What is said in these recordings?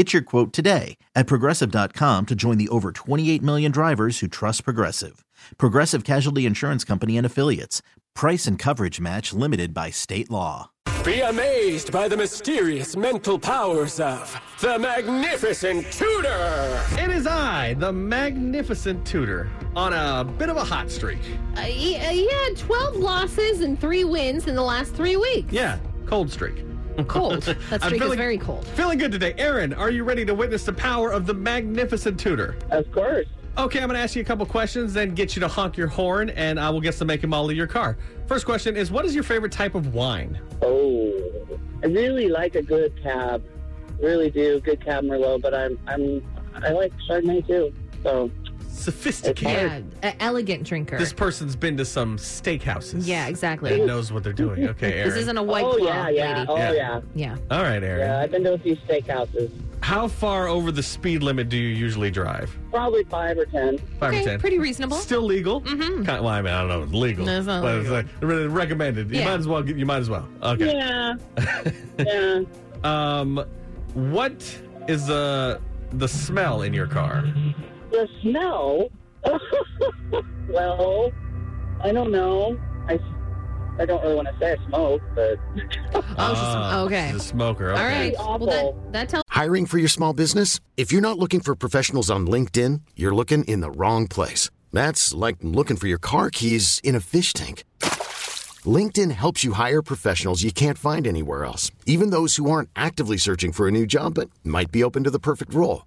Get your quote today at progressive.com to join the over 28 million drivers who trust Progressive. Progressive Casualty Insurance Company and Affiliates. Price and coverage match limited by state law. Be amazed by the mysterious mental powers of the Magnificent Tudor! It is I, the magnificent Tudor, on a bit of a hot streak. Uh, he, uh, he had 12 losses and three wins in the last three weeks. Yeah, cold streak. Cold. That I'm streak is feeling- very cold. Feeling good today. Aaron, are you ready to witness the power of the magnificent Tudor? Of course. Okay, I'm going to ask you a couple questions, then get you to honk your horn, and I will guess the make and model of your car. First question is What is your favorite type of wine? Oh, I really like a good cab. Really do good cab Merlot, but I'm I'm I like Chardonnay too. So Sophisticated. Yeah, elegant drinker. This person's been to some steakhouses. yeah, exactly. And knows what they're doing. Okay, Aaron. This isn't a white oh claw, yeah, yeah, lady. oh Yeah. yeah. Yeah. All right, Aaron. Yeah, I've been to a few steakhouses. How far over the speed limit do you usually drive? Probably five or ten. Five or ten. pretty reasonable. Still legal? Mm-hmm. Well, I mean, I don't know. It's legal. No, it's not but legal. like re- recommended. You might as well. You might as well. Okay. Yeah. yeah. Um, what is the the smell in your car? The smell. well, I don't know. I I don't really want to say I smoke, but Oh, she's, Ah, okay. she's a smoker. Okay. All right. Awful. Well, that, that tells Hiring for your small business? If you're not looking for professionals on LinkedIn, you're looking in the wrong place. That's like looking for your car keys in a fish tank. LinkedIn helps you hire professionals you can't find anywhere else, even those who aren't actively searching for a new job but might be open to the perfect role.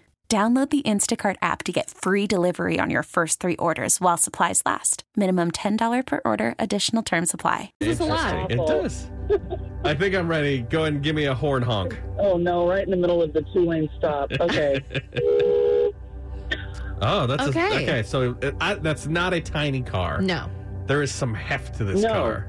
Download the Instacart app to get free delivery on your first three orders while supplies last. Minimum $10 per order, additional term supply. this is a lot. It does. I think I'm ready. Go ahead and give me a horn honk. oh no, right in the middle of the two lane stop. Okay. Oh, that's Okay. A, okay. So it, I, that's not a tiny car. No. There is some heft to this No. car.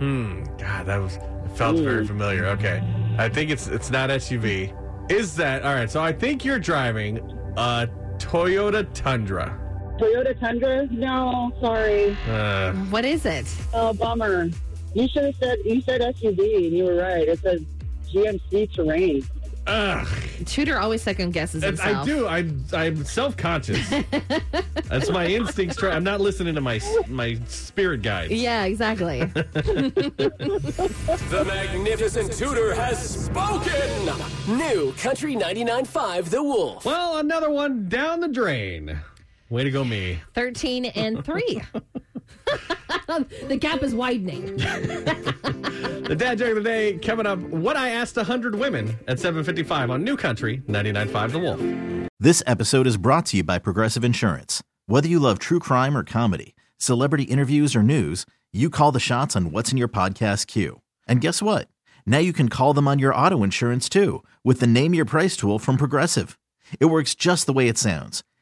Hmm. God, that was it felt very familiar. Okay. I think it's it's not SUV. Is that all right? So I think you're driving a Toyota Tundra. Toyota Tundra? No, sorry. Uh, What is it? Oh, bummer. You should have said you said SUV, and you were right. It's a GMC Terrain. Ugh. Tudor always second guesses That's- himself. I do. I'm I'm self conscious. That's my instincts. Try, I'm not listening to my my spirit guides. Yeah, exactly. The Magnificent Tudor has spoken! New Country 99.5 The Wolf. Well, another one down the drain. Way to go, me. 13 and 3. the gap is widening. The dad joke of the day coming up. What I asked 100 women at 7:55 on New Country 99.5 The Wolf. This episode is brought to you by Progressive Insurance. Whether you love true crime or comedy, celebrity interviews or news, you call the shots on what's in your podcast queue. And guess what? Now you can call them on your auto insurance too with the Name Your Price tool from Progressive. It works just the way it sounds.